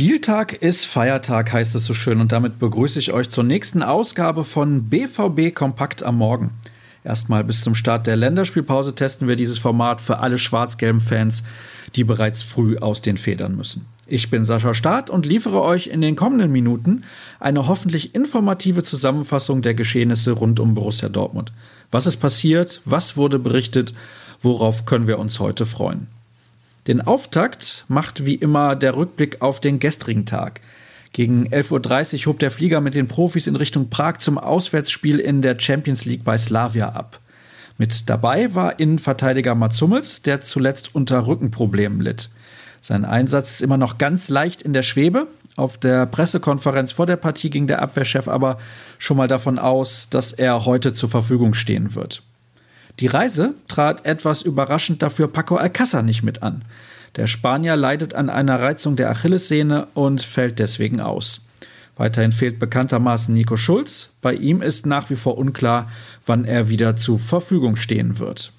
Spieltag ist Feiertag, heißt es so schön, und damit begrüße ich euch zur nächsten Ausgabe von BVB Kompakt am Morgen. Erstmal bis zum Start der Länderspielpause testen wir dieses Format für alle schwarz-gelben Fans, die bereits früh aus den Federn müssen. Ich bin Sascha Staat und liefere euch in den kommenden Minuten eine hoffentlich informative Zusammenfassung der Geschehnisse rund um Borussia Dortmund. Was ist passiert? Was wurde berichtet? Worauf können wir uns heute freuen? Den Auftakt macht wie immer der Rückblick auf den gestrigen Tag. Gegen 11.30 Uhr hob der Flieger mit den Profis in Richtung Prag zum Auswärtsspiel in der Champions League bei Slavia ab. Mit dabei war Innenverteidiger Mats Hummels, der zuletzt unter Rückenproblemen litt. Sein Einsatz ist immer noch ganz leicht in der Schwebe. Auf der Pressekonferenz vor der Partie ging der Abwehrchef aber schon mal davon aus, dass er heute zur Verfügung stehen wird. Die Reise trat etwas überraschend dafür Paco Alcázar nicht mit an. Der Spanier leidet an einer Reizung der Achillessehne und fällt deswegen aus. Weiterhin fehlt bekanntermaßen Nico Schulz. Bei ihm ist nach wie vor unklar, wann er wieder zur Verfügung stehen wird.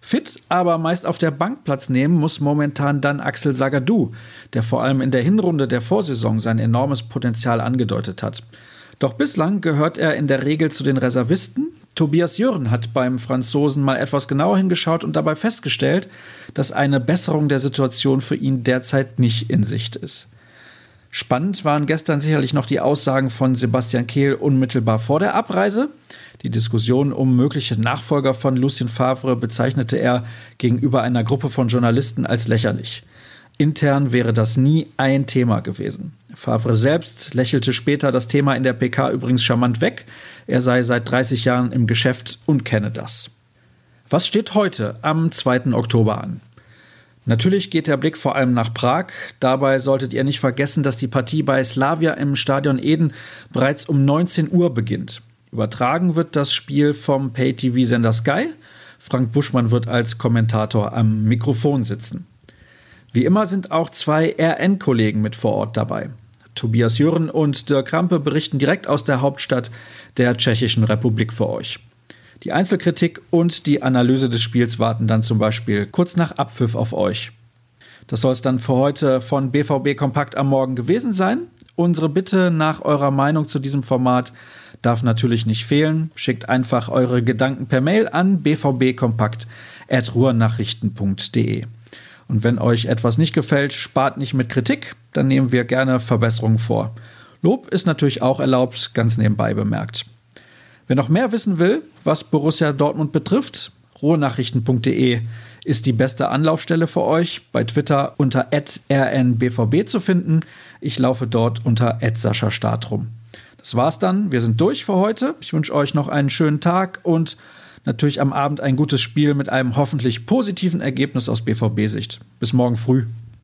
Fit, aber meist auf der Bank Platz nehmen muss momentan dann Axel Sagadou, der vor allem in der Hinrunde der Vorsaison sein enormes Potenzial angedeutet hat. Doch bislang gehört er in der Regel zu den Reservisten, Tobias Jürgen hat beim Franzosen mal etwas genauer hingeschaut und dabei festgestellt, dass eine Besserung der Situation für ihn derzeit nicht in Sicht ist. Spannend waren gestern sicherlich noch die Aussagen von Sebastian Kehl unmittelbar vor der Abreise. Die Diskussion um mögliche Nachfolger von Lucien Favre bezeichnete er gegenüber einer Gruppe von Journalisten als lächerlich. Intern wäre das nie ein Thema gewesen. Favre selbst lächelte später das Thema in der PK übrigens charmant weg. Er sei seit 30 Jahren im Geschäft und kenne das. Was steht heute am 2. Oktober an? Natürlich geht der Blick vor allem nach Prag. Dabei solltet ihr nicht vergessen, dass die Partie bei Slavia im Stadion Eden bereits um 19 Uhr beginnt. Übertragen wird das Spiel vom Pay-TV-Sender Sky. Frank Buschmann wird als Kommentator am Mikrofon sitzen. Wie immer sind auch zwei RN-Kollegen mit vor Ort dabei. Tobias Jürgen und Dirk Krampe berichten direkt aus der Hauptstadt der Tschechischen Republik für euch. Die Einzelkritik und die Analyse des Spiels warten dann zum Beispiel kurz nach Abpfiff auf euch. Das soll es dann für heute von BVB Kompakt am Morgen gewesen sein. Unsere Bitte nach eurer Meinung zu diesem Format darf natürlich nicht fehlen. Schickt einfach eure Gedanken per Mail an bvbkompakt.ruhrnachrichten.de. Und wenn euch etwas nicht gefällt, spart nicht mit Kritik, dann nehmen wir gerne Verbesserungen vor. Lob ist natürlich auch erlaubt, ganz nebenbei bemerkt. Wer noch mehr wissen will, was Borussia Dortmund betrifft, ruhenachrichten.de ist die beste Anlaufstelle für euch. Bei Twitter unter rnbvb zu finden. Ich laufe dort unter Sascha Start rum. Das war's dann. Wir sind durch für heute. Ich wünsche euch noch einen schönen Tag und natürlich am Abend ein gutes Spiel mit einem hoffentlich positiven Ergebnis aus BVB-Sicht. Bis morgen früh.